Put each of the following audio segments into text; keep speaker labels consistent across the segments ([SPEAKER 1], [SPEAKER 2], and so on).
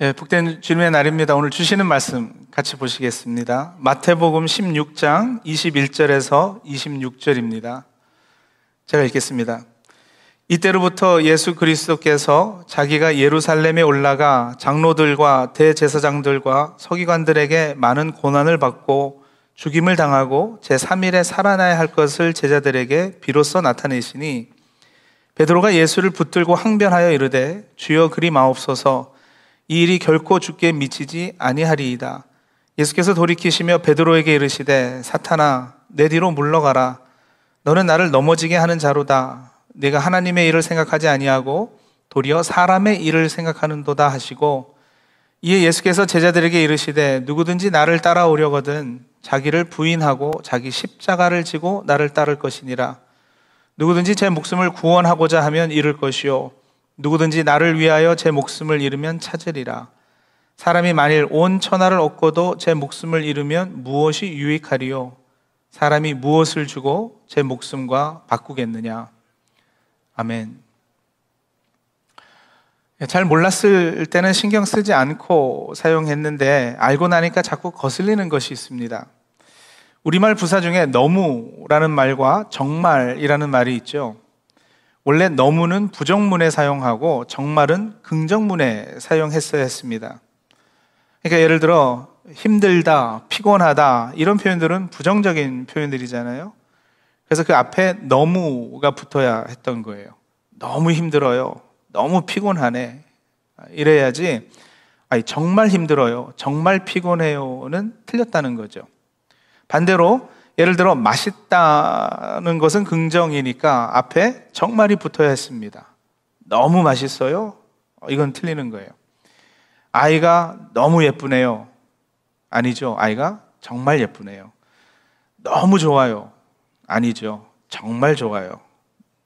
[SPEAKER 1] 예, 복된 주님의 날입니다. 오늘 주시는 말씀 같이 보시겠습니다. 마태복음 16장 21절에서 26절입니다. 제가 읽겠습니다. 이때로부터 예수 그리스도께서 자기가 예루살렘에 올라가 장로들과 대제사장들과 서기관들에게 많은 고난을 받고 죽임을 당하고 제3일에 살아나야 할 것을 제자들에게 비로소 나타내시니 베드로가 예수를 붙들고 항변하여 이르되 주여 그리 마옵소서 이 일이 결코 죽게 미치지 아니하리이다. 예수께서 돌이키시며 베드로에게 이르시되 사탄아 내 뒤로 물러가라 너는 나를 넘어지게 하는 자로다. 내가 하나님의 일을 생각하지 아니하고 도리어 사람의 일을 생각하는도다 하시고 이에 예수께서 제자들에게 이르시되 누구든지 나를 따라오려거든 자기를 부인하고 자기 십자가를 지고 나를 따를 것이니라. 누구든지 제 목숨을 구원하고자 하면 잃을 것이요 누구든지 나를 위하여 제 목숨을 잃으면 찾으리라. 사람이 만일 온 천하를 얻고도 제 목숨을 잃으면 무엇이 유익하리요? 사람이 무엇을 주고 제 목숨과 바꾸겠느냐? 아멘. 잘 몰랐을 때는 신경 쓰지 않고 사용했는데 알고 나니까 자꾸 거슬리는 것이 있습니다. 우리말 부사 중에 너무라는 말과 정말이라는 말이 있죠. 원래 너무는 부정문에 사용하고 정말은 긍정문에 사용했어야 했습니다. 그러니까 예를 들어 힘들다, 피곤하다 이런 표현들은 부정적인 표현들이잖아요. 그래서 그 앞에 너무가 붙어야 했던 거예요. 너무 힘들어요. 너무 피곤하네. 이래야지 아니 정말 힘들어요. 정말 피곤해요는 틀렸다는 거죠. 반대로 예를 들어 맛있다는 것은 긍정이니까 앞에 정말이 붙어야 했습니다. 너무 맛있어요? 이건 틀리는 거예요. 아이가 너무 예쁘네요. 아니죠. 아이가 정말 예쁘네요. 너무 좋아요. 아니죠. 정말 좋아요.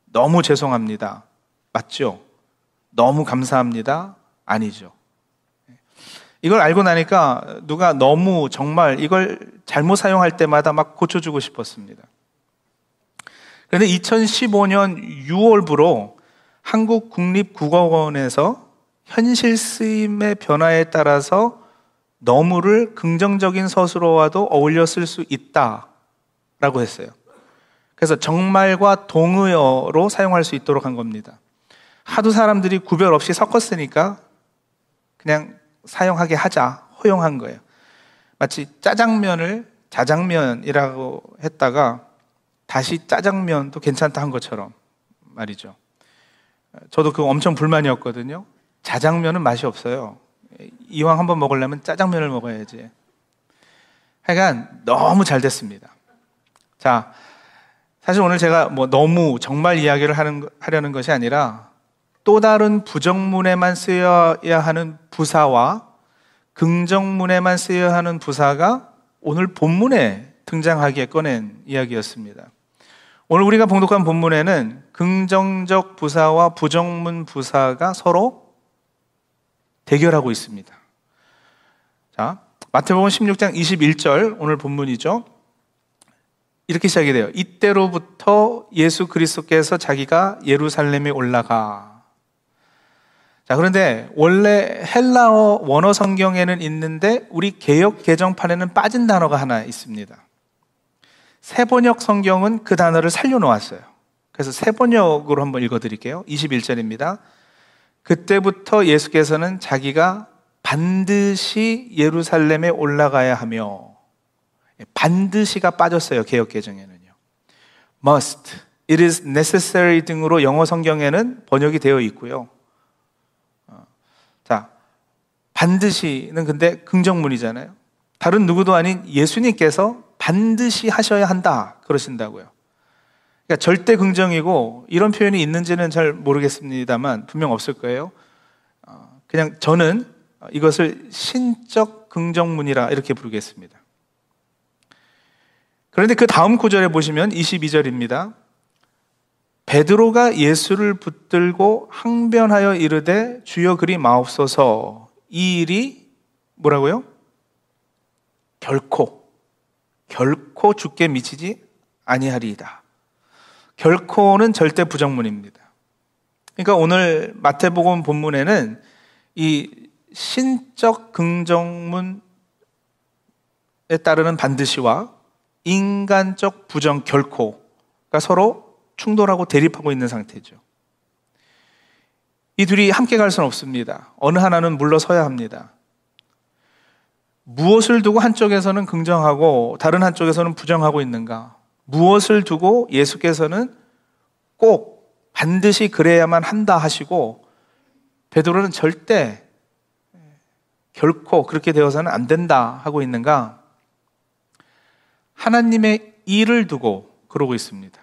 [SPEAKER 1] 너무 죄송합니다. 맞죠? 너무 감사합니다. 아니죠. 이걸 알고 나니까 누가 너무 정말 이걸 잘못 사용할 때마다 막 고쳐주고 싶었습니다. 그런데 2015년 6월부로 한국 국립국어원에서 현실 쓰임의 변화에 따라서 너무를 긍정적인 서술어와도 어울려 쓸 수 있다라고 했어요. 그래서 정말과 동의어로 사용할 수 있도록 한 겁니다. 하도 사람들이 구별 없이 섞었으니까 그냥 사용하게 하자 허용한 거예요. 마치 짜장면을 자장면이라고 했다가 다시 짜장면도 괜찮다 한 것처럼 말이죠. 저도 그거 엄청 불만이었거든요. 자장면은 맛이 없어요. 이왕 한번 먹으려면 짜장면을 먹어야지. 하여간 너무 잘 됐습니다. 자, 사실 오늘 제가 뭐 너무 정말 이야기를 하는, 하려는 것이 아니라 또 다른 부정문에만 쓰여야 하는 부사와 긍정문에만 쓰여야 하는 부사가 오늘 본문에 등장하기에 꺼낸 이야기였습니다. 오늘 우리가 봉독한 본문에는 긍정적 부사와 부정문 부사가 서로 대결하고 있습니다. 자, 마태복음 16장 21절 오늘 본문이죠. 이렇게 시작이 돼요. 이때로부터 예수 그리스도께서 자기가 예루살렘에 올라가 자, 그런데 원래 헬라어 원어 성경에는 있는데 우리 개역 개정판에는 빠진 단어가 하나 있습니다. 세번역 성경은 그 단어를 살려놓았어요. 그래서 세번역으로 한번 읽어드릴게요. 21절입니다. 그때부터 예수께서는 자기가 반드시 예루살렘에 올라가야 하며 반드시가 빠졌어요. 개역 개정에는요. must, it is necessary 등으로 영어 성경에는 번역이 되어 있고요. 반드시는 근데 긍정문이잖아요. 다른 누구도 아닌 예수님께서 반드시 하셔야 한다. 그러신다고요. 그러니까 절대 긍정이고 이런 표현이 있는지는 잘 모르겠습니다만 분명 없을 거예요. 어, 그냥 저는 이것을 신적 긍정문이라 이렇게 부르겠습니다. 그런데 그 다음 구절에 보시면 22절입니다. 베드로가 예수를 붙들고 항변하여 이르되 주여 그리 마옵소서 이 일이 뭐라고요? 결코, 결코 죽게 미치지 아니하리이다. 결코는 절대 부정문입니다. 그러니까 오늘 마태복음 본문에는 이 신적 긍정문에 따르는 반드시와 인간적 부정 결코가 서로 충돌하고 대립하고 있는 상태죠. 이 둘이 함께 갈 수는 없습니다. 어느 하나는 물러서야 합니다. 무엇을 두고 한쪽에서는 긍정하고 다른 한쪽에서는 부정하고 있는가? 무엇을 두고 예수께서는 꼭 반드시 그래야만 한다 하시고 베드로는 절대 결코 그렇게 되어서는 안 된다 하고 있는가? 하나님의 일을 두고 그러고 있습니다.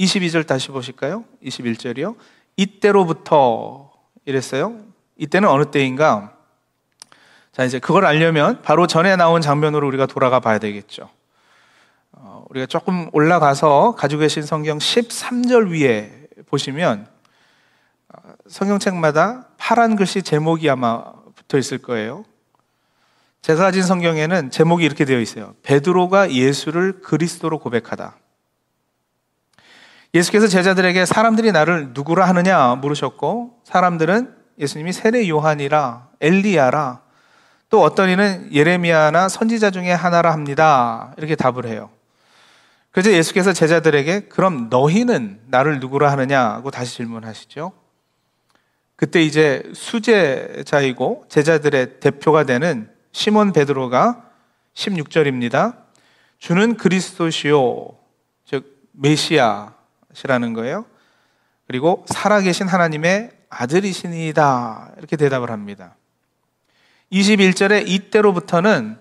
[SPEAKER 1] 22절 다시 보실까요? 21절이요. 이때로부터 이랬어요. 이때는 어느 때인가? 자, 이제 그걸 알려면 바로 전에 나온 장면으로 우리가 돌아가 봐야 되겠죠. 어, 우리가 조금 올라가서 가지고 계신 성경 13절 위에 보시면 어, 성경책마다 파란 글씨 제목이 아마 붙어 있을 거예요. 제가 가진 성경에는 제목이 이렇게 되어 있어요. 베드로가 예수를 그리스도로 고백하다. 예수께서 제자들에게 사람들이 나를 누구라 하느냐 물으셨고 사람들은 예수님이 세례 요한이라 엘리야라 또 어떤 이는 예레미야나 선지자 중에 하나라 합니다. 이렇게 답을 해요. 그래서 예수께서 제자들에게 그럼 너희는 나를 누구라 하느냐고 다시 질문하시죠. 그때 이제 수제자이고 제자들의 대표가 되는 시몬 베드로가 16절입니다. 주는 그리스도시요 즉 메시아 시라는 거예요. 그리고 살아계신 하나님의 아들이시니이다. 이렇게 대답을 합니다. 21절에 이때로부터는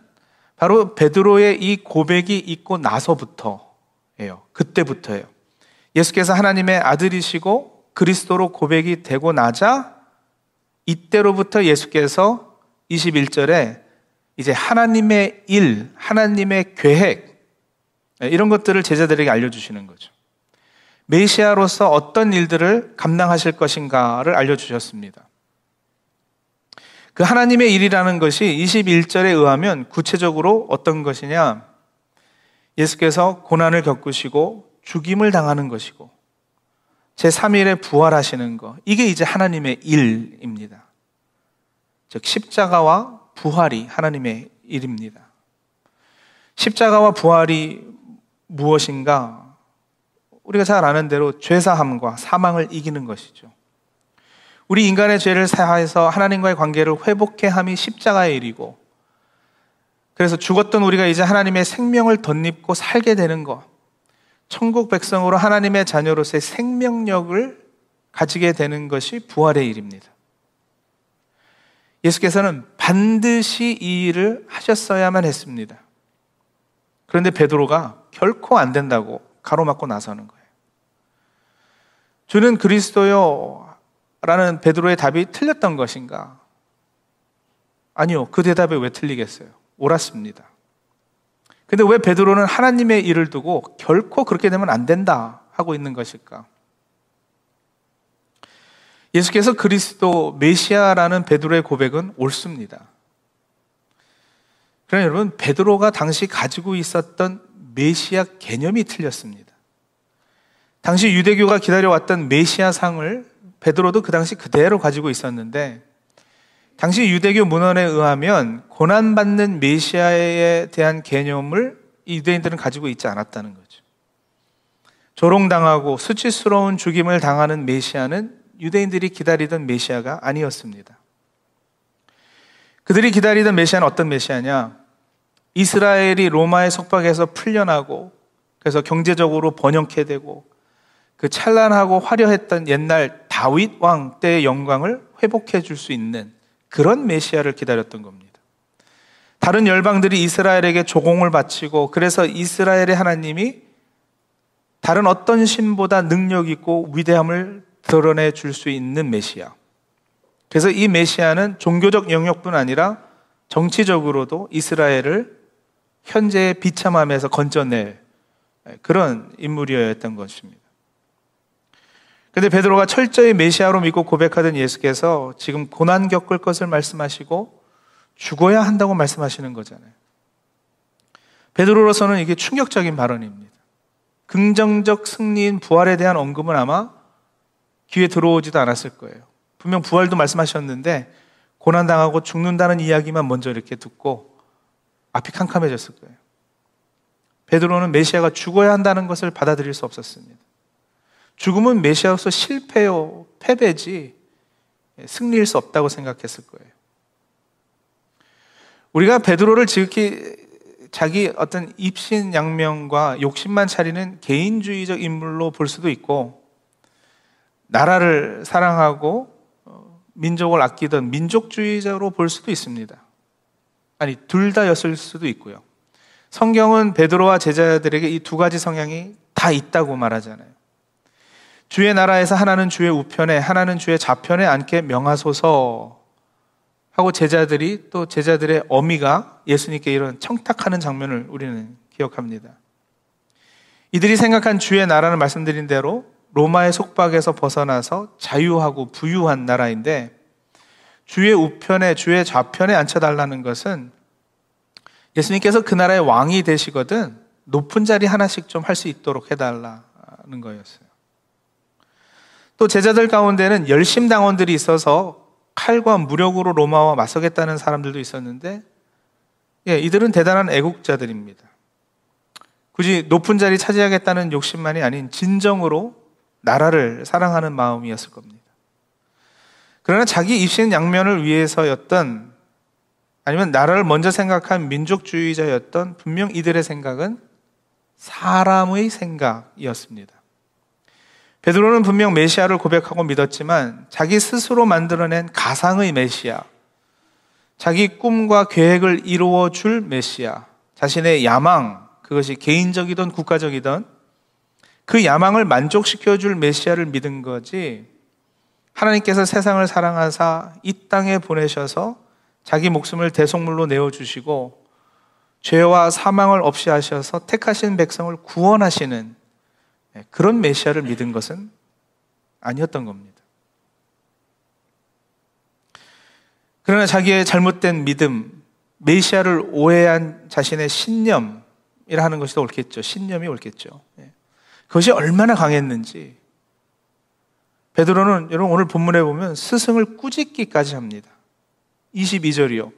[SPEAKER 1] 바로 베드로의 이 고백이 있고 나서부터예요. 그때부터예요. 예수께서 하나님의 아들이시고 그리스도로 고백이 되고 나자 이때로부터 예수께서 21절에 이제 하나님의 일, 하나님의 계획 이런 것들을 제자들에게 알려주시는 거죠. 메시아로서 어떤 일들을 감당하실 것인가를 알려주셨습니다. 그 하나님의 일이라는 것이 21절에 의하면 구체적으로 어떤 것이냐? 예수께서 고난을 겪으시고 죽임을 당하는 것이고 제3일에 부활하시는 것. 이게 이제 하나님의 일입니다. 즉, 십자가와 부활이 하나님의 일입니다. 십자가와 부활이 무엇인가? 우리가 잘 아는 대로 죄사함과 사망을 이기는 것이죠. 우리 인간의 죄를 사해서 하나님과의 관계를 회복해 함이 십자가의 일이고 그래서 죽었던 우리가 이제 하나님의 생명을 덧입고 살게 되는 것. 천국 백성으로 하나님의 자녀로서의 생명력을 가지게 되는 것이 부활의 일입니다. 예수께서는 반드시 이 일을 하셨어야만 했습니다. 그런데 베드로가 결코 안 된다고 가로막고 나서는 거예요. 주는 그리스도요 라는 베드로의 답이 틀렸던 것인가? 아니요. 그 대답이 왜 틀리겠어요? 옳았습니다. 근데 왜 베드로는 하나님의 일을 두고 결코 그렇게 되면 안 된다 하고 있는 것일까? 예수께서 그리스도 메시아라는 베드로의 고백은 옳습니다. 그러나 여러분, 베드로가 당시 가지고 있었던 메시아 개념이 틀렸습니다. 당시 유대교가 기다려왔던 메시아상을 베드로도 그 당시 그대로 가지고 있었는데 당시 유대교 문헌에 의하면 고난받는 메시아에 대한 개념을 유대인들은 가지고 있지 않았다는 거죠. 조롱당하고 수치스러운 죽임을 당하는 메시아는 유대인들이 기다리던 메시아가 아니었습니다. 그들이 기다리던 메시아는 어떤 메시아냐? 이스라엘이 로마의 속박에서 풀려나고 그래서 경제적으로 번영케 되고 그 찬란하고 화려했던 옛날 다윗 왕 때의 영광을 회복해 줄 수 있는 그런 메시아를 기다렸던 겁니다. 다른 열방들이 이스라엘에게 조공을 바치고 그래서 이스라엘의 하나님이 다른 어떤 신보다 능력 있고 위대함을 드러내 줄 수 있는 메시아. 그래서 이 메시아는 종교적 영역뿐 아니라 정치적으로도 이스라엘을 현재의 비참함에서 건져낼 그런 인물이었던 것입니다. 근데 베드로가 철저히 메시아로 믿고 고백하던 예수께서 지금 고난 겪을 것을 말씀하시고 죽어야 한다고 말씀하시는 거잖아요. 베드로로서는 이게 충격적인 발언입니다. 긍정적 승리인 부활에 대한 언급은 아마 귀에 들어오지도 않았을 거예요. 분명 부활도 말씀하셨는데 고난당하고 죽는다는 이야기만 먼저 이렇게 듣고 앞이 캄캄해졌을 거예요. 베드로는 메시아가 죽어야 한다는 것을 받아들일 수 없었습니다. 죽음은 메시아로서 실패요, 패배지 승리일 수 없다고 생각했을 거예요. 우리가 베드로를 지극히 자기 어떤 입신 양명과 욕심만 차리는 개인주의적 인물로 볼 수도 있고 나라를 사랑하고 어, 민족을 아끼던 민족주의자로 볼 수도 있습니다. 아니 둘 다였을 수도 있고요. 성경은 베드로와 제자들에게 이 두 가지 성향이 다 있다고 말하잖아요. 주의 나라에서 하나는 주의 우편에 하나는 주의 좌편에 앉게 명하소서 하고 제자들이 또 제자들의 어미가 예수님께 이런 청탁하는 장면을 우리는 기억합니다. 이들이 생각한 주의 나라는 말씀드린 대로 로마의 속박에서 벗어나서 자유하고 부유한 나라인데 주의 우편에 주의 좌편에 앉혀달라는 것은 예수님께서 그 나라의 왕이 되시거든 높은 자리 하나씩 좀 할 수 있도록 해달라는 거였어요. 또 제자들 가운데는 열심 당원들이 있어서 칼과 무력으로 로마와 맞서겠다는 사람들도 있었는데, 예, 이들은 대단한 애국자들입니다. 굳이 높은 자리 차지하겠다는 욕심만이 아닌 진정으로 나라를 사랑하는 마음이었을 겁니다. 그러나 자기 입신 양면을 위해서였던 아니면 나라를 먼저 생각한 민족주의자였던 분명 이들의 생각은 사람의 생각이었습니다. 베드로는 분명 메시아를 고백하고 믿었지만 자기 스스로 만들어낸 가상의 메시아, 자기 꿈과 계획을 이루어 줄 메시아, 자신의 야망, 그것이 개인적이든 국가적이든 그 야망을 만족시켜 줄 메시아를 믿은 거지 하나님께서 세상을 사랑하사 이 땅에 보내셔서 자기 목숨을 대속물로 내어주시고 죄와 사망을 없이 하셔서 택하신 백성을 구원하시는 그런 메시아를 믿은 것은 아니었던 겁니다. 그러나 자기의 잘못된 믿음, 메시아를 오해한 자신의 신념이라 하는 것이 더 옳겠죠. 신념이 옳겠죠. 예. 그것이 얼마나 강했는지 베드로는 여러분 오늘 본문에 보면 스승을 꾸짖기까지 합니다. 22절이요.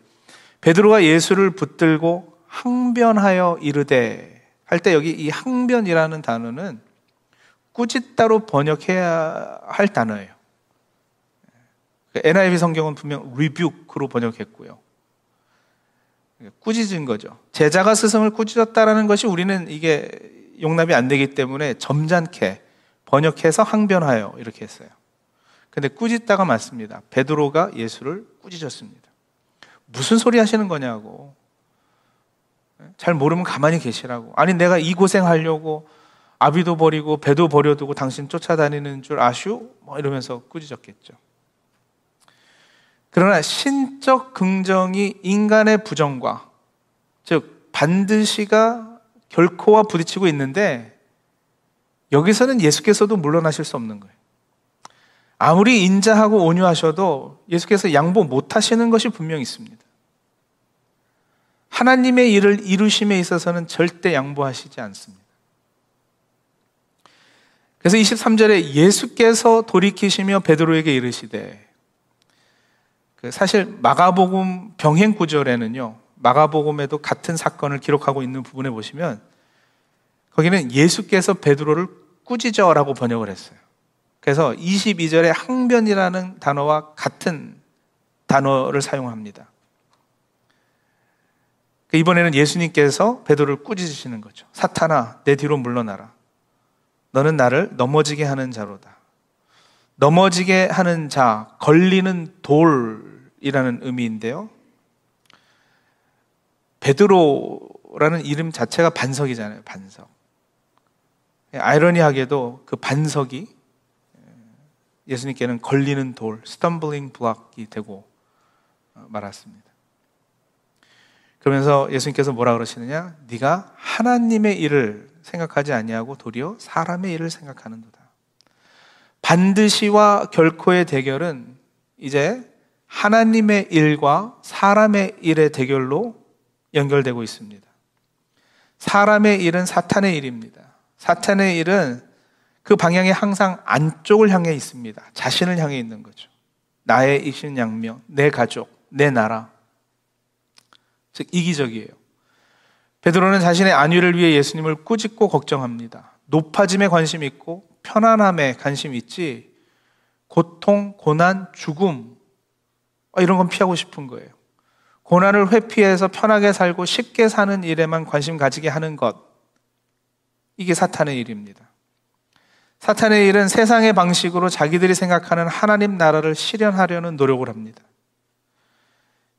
[SPEAKER 1] 베드로가 예수를 붙들고 항변하여 이르되 할 때 여기 이 항변이라는 단어는 꾸짖다로 번역해야 할 단어예요. NIV 성경은 분명 rebuke로 번역했고요. 꾸짖은 거죠. 제자가 스승을 꾸짖었다라는 것이 우리는 이게 용납이 안 되기 때문에 점잖게 번역해서 항변하여 이렇게 했어요. 근데 꾸짖다가 맞습니다. 베드로가 예수를 꾸짖었습니다. 무슨 소리 하시는 거냐고. 잘 모르면 가만히 계시라고. 아니, 내가 이 고생하려고 아비도 버리고 배도 버려두고 당신 쫓아다니는 줄 아슈? 뭐 이러면서 꾸짖었겠죠. 그러나 신적 긍정이 인간의 부정과, 즉, 반드시가 결코와 부딪히고 있는데, 여기서는 예수께서도 물러나실 수 없는 거예요. 아무리 인자하고 온유하셔도 예수께서 양보 못 하시는 것이 분명히 있습니다. 하나님의 일을 이루심에 있어서는 절대 양보하시지 않습니다. 그래서 23절에 예수께서 돌이키시며 베드로에게 이르시되 그 사실 마가복음 병행 구절에는요. 마가복음에도 같은 사건을 기록하고 있는 부분에 보시면 거기는 예수께서 베드로를 꾸짖어라고 번역을 했어요. 그래서 22절에 항변이라는 단어와 같은 단어를 사용합니다. 그 이번에는 예수님께서 베드로를 꾸짖으시는 거죠. 사탄아, 내 뒤로 물러나라. 너는 나를 넘어지게 하는 자로다. 넘어지게 하는 자, 걸리는 돌이라는 의미인데요. 베드로라는 이름 자체가 반석이잖아요, 반석. 아이러니하게도 그 반석이 예수님께는 걸리는 돌, stumbling block이 되고 어, 말았습니다. 그러면서 예수님께서 뭐라 그러시느냐? 네가 하나님의 일을 생각하지 아니하고 도리어 사람의 일을 생각하는도다. 반드시와 결코의 대결은 이제 하나님의 일과 사람의 일의 대결로 연결되고 있습니다. 사람의 일은 사탄의 일입니다. 사탄의 일은 그 방향이 항상 안쪽을 향해 있습니다. 자신을 향해 있는 거죠. 나의 이신 양명, 내 가족, 내 나라. 즉 이기적이에요. 베드로는 자신의 안위를 위해 예수님을 꾸짖고 걱정합니다. 높아짐에 관심 있고 편안함에 관심 있지 고통, 고난, 죽음 어, 이런 건 피하고 싶은 거예요. 고난을 회피해서 편하게 살고 쉽게 사는 일에만 관심 가지게 하는 것. 이게 사탄의 일입니다. 사탄의 일은 세상의 방식으로 자기들이 생각하는 하나님 나라를 실현하려는 노력을 합니다.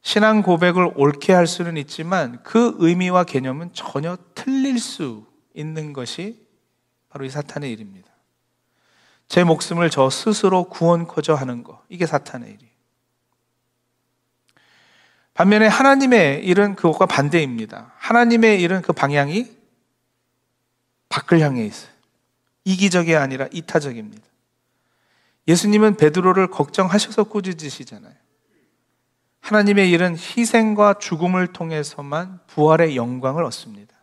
[SPEAKER 1] 신앙 고백을 옳게 할 수는 있지만 그 의미와 개념은 전혀 틀릴 수 있는 것이 바로 이 사탄의 일입니다. 제 목숨을 저 스스로 구원코저 하는 거. 이게 사탄의 일이에요. 반면에 하나님의 일은 그것과 반대입니다. 하나님의 일은 그 방향이 밖을 향해 있어요. 이기적이 아니라 이타적입니다. 예수님은 베드로를 걱정하셔서 꾸짖으시잖아요. 하나님의 일은 희생과 죽음을 통해서만 부활의 영광을 얻습니다.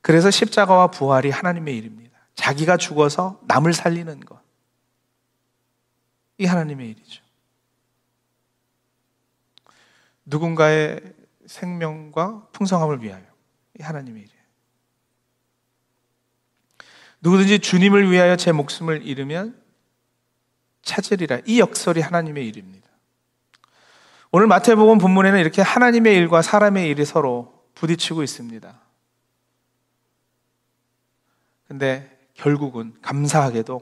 [SPEAKER 1] 그래서 십자가와 부활이 하나님의 일입니다. 자기가 죽어서 남을 살리는 것. 이 하나님의 일이죠. 누군가의 생명과 풍성함을 위하여. 이 하나님의 일이에요. 누구든지 주님을 위하여 제 목숨을 잃으면 찾으리라. 이 역설이 하나님의 일입니다. 오늘 마태복음 본문에는 이렇게 하나님의 일과 사람의 일이 서로 부딪히고 있습니다. 근데 결국은 감사하게도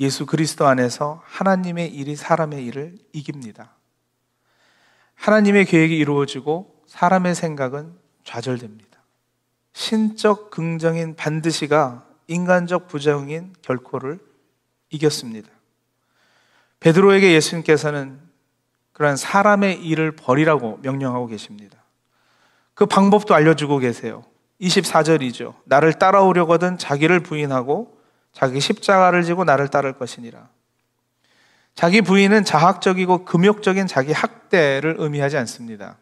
[SPEAKER 1] 예수 그리스도 안에서 하나님의 일이 사람의 일을 이깁니다. 하나님의 계획이 이루어지고 사람의 생각은 좌절됩니다. 신적 긍정인 반드시가 인간적 부정인 결코를 이겼습니다. 베드로에게 예수님께서는 그러한 사람의 일을 버리라고 명령하고 계십니다. 그 방법도 알려주고 계세요. 24절이죠. 나를 따라오려거든 자기를 부인하고 자기 십자가를 지고 나를 따를 것이니라. 자기 부인은 자학적이고 금욕적인 자기 학대를 의미하지 않습니다.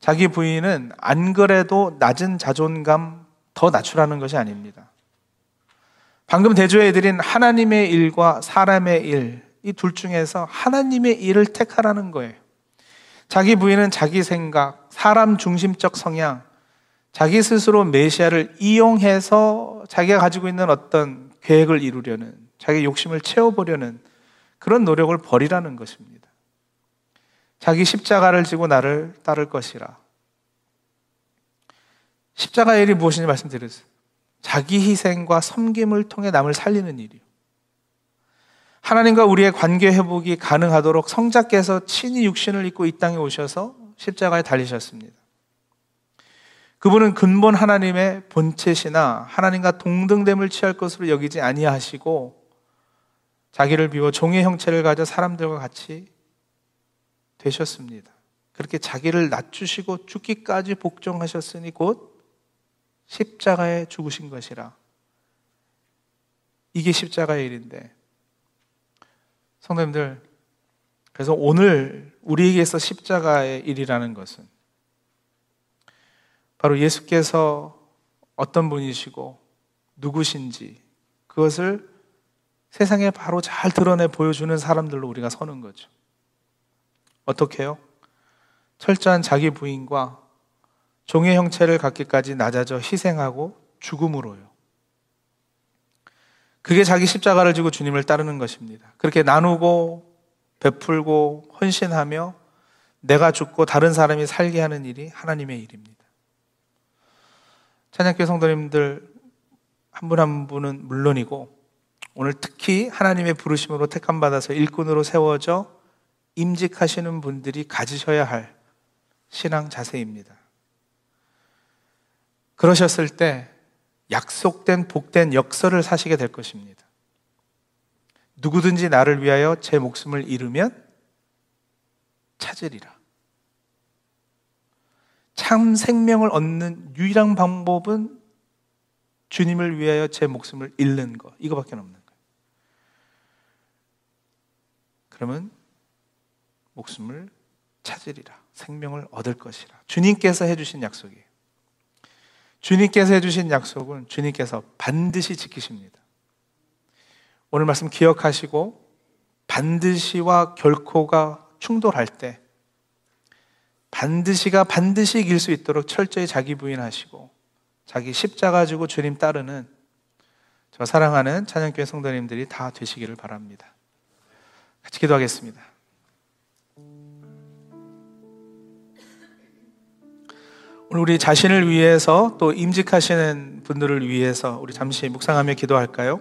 [SPEAKER 1] 자기 부인은 안 그래도 낮은 자존감 더 낮추라는 것이 아닙니다. 방금 대조해드린 하나님의 일과 사람의 일, 이 둘 중에서 하나님의 일을 택하라는 거예요. 자기 부인은 자기 생각, 사람 중심적 성향, 자기 스스로 메시아를 이용해서 자기가 가지고 있는 어떤 계획을 이루려는, 자기 욕심을 채워보려는 그런 노력을 버리라는 것입니다. 자기 십자가를 지고 나를 따를 것이라. 십자가의 일이 무엇인지 말씀드렸어요. 자기 희생과 섬김을 통해 남을 살리는 일이요. 하나님과 우리의 관계 회복이 가능하도록 성자께서 친히 육신을 입고 이 땅에 오셔서 십자가에 달리셨습니다. 그분은 근본 하나님의 본체시나 하나님과 동등됨을 취할 것으로 여기지 아니하시고 자기를 비워 종의 형체를 가져 사람들과 같이 되셨습니다. 그렇게 자기를 낮추시고 죽기까지 복종하셨으니 곧 십자가에 죽으신 것이라. 이게 십자가의 일인데. 성도님들, 그래서 오늘 우리에게서 십자가의 일이라는 것은 바로 예수께서 어떤 분이시고 누구신지 그것을 세상에 바로 잘 드러내 보여주는 사람들로 우리가 서는 거죠. 어떻게요? 철저한 자기 부인과 종의 형체를 갖기까지 낮아져 희생하고 죽음으로요. 그게 자기 십자가를 지고 주님을 따르는 것입니다. 그렇게 나누고 베풀고 헌신하며 내가 죽고 다른 사람이 살게 하는 일이 하나님의 일입니다. 찬양교 성도님들 한 분한 한 분은 물론이고 오늘 특히 하나님의 부르심으로 택함 받아서 일꾼으로 세워져 임직하시는 분들이 가지셔야 할 신앙 자세입니다. 그러셨을 때 약속된 복된 역설을 사시게 될 것입니다. 누구든지 나를 위하여 제 목숨을 잃으면 찾으리라. 참 생명을 얻는 유일한 방법은 주님을 위하여 제 목숨을 잃는 것. 이거밖에 없는 그러면 목숨을 찾으리라. 생명을 얻을 것이라. 주님께서 해주신 약속이에요. 주님께서 해주신 약속은 주님께서 반드시 지키십니다. 오늘 말씀 기억하시고 반드시와 결코가 충돌할 때 반드시가 반드시 이길 수 있도록 철저히 자기 부인하시고 자기 십자가 지고 주님 따르는 저 사랑하는 찬양교회 성도님들이 다 되시기를 바랍니다. 같이 기도하겠습니다. 오늘 우리 자신을 위해서 또 임직하시는 분들을 위해서 우리 잠시 묵상하며 기도할까요?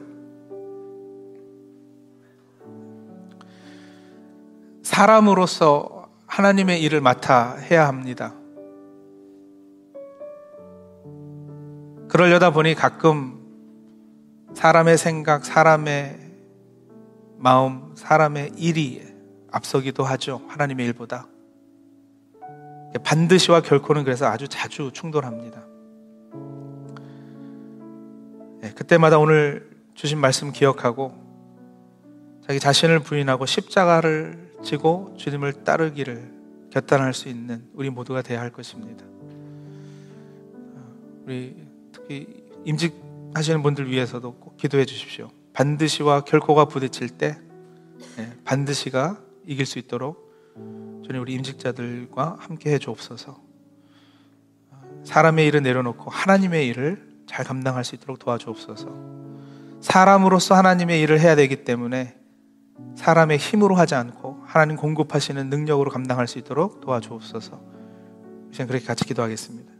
[SPEAKER 1] 사람으로서 하나님의 일을 맡아 해야 합니다. 그러려다 보니 가끔 사람의 생각, 사람의 마음, 사람의 일이 앞서기도 하죠. 하나님의 일보다. 반드시와 결코는 그래서 아주 자주 충돌합니다. 네, 그때마다 오늘 주신 말씀 기억하고 자기 자신을 부인하고 십자가를 지고 주님을 따르기를 결단할 수 있는 우리 모두가 되어야 할 것입니다. 우리 특히 임직하시는 분들 위해서도 꼭 기도해 주십시오. 반드시와 결코가 부딪힐 때 네, 반드시가 이길 수 있도록 주님 우리 임직자들과 함께 해 주옵소서. 사람의 일을 내려놓고 하나님의 일을 잘 감당할 수 있도록 도와주옵소서. 사람으로서 하나님의 일을 해야 되기 때문에 사람의 힘으로 하지 않고 하나님 공급하시는 능력으로 감당할 수 있도록 도와주옵소서. 이제 그렇게 같이 기도하겠습니다.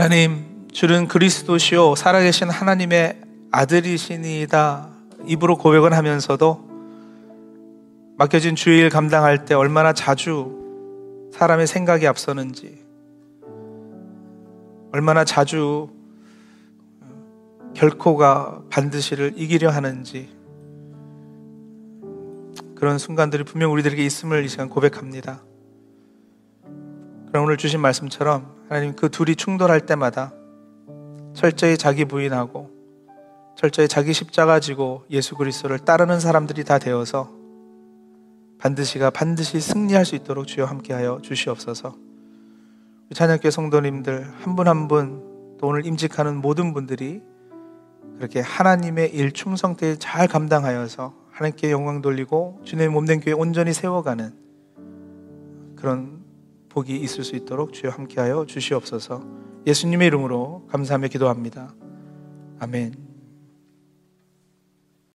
[SPEAKER 1] 하나님, 주는 그리스도시요 살아계신 하나님의 아들이시니다 입으로 고백을 하면서도 맡겨진 주일 감당할 때 얼마나 자주 사람의 생각이 앞서는지, 얼마나 자주 결코가 반드시를 이기려 하는지, 그런 순간들이 분명 우리들에게 있음을 이 시간 고백합니다. 그럼 오늘 주신 말씀처럼 하나님 그 둘이 충돌할 때마다 철저히 자기 부인하고 철저히 자기 십자가 지고 예수 그리스도를 따르는 사람들이 다 되어서 반드시가 반드시 승리할 수 있도록 주여 함께하여 주시옵소서. 찬양교 성도님들 한 분 한 분 또 오늘 임직하는 모든 분들이 그렇게 하나님의 일 충성되게 잘 감당하여서 하나님께 영광 돌리고 주님의 몸된 교회 온전히 세워가는 그런 복이 있을 수 있도록 주여 함께하여 주시옵소서. 예수님의 이름으로 감사하며 기도합니다. 아멘.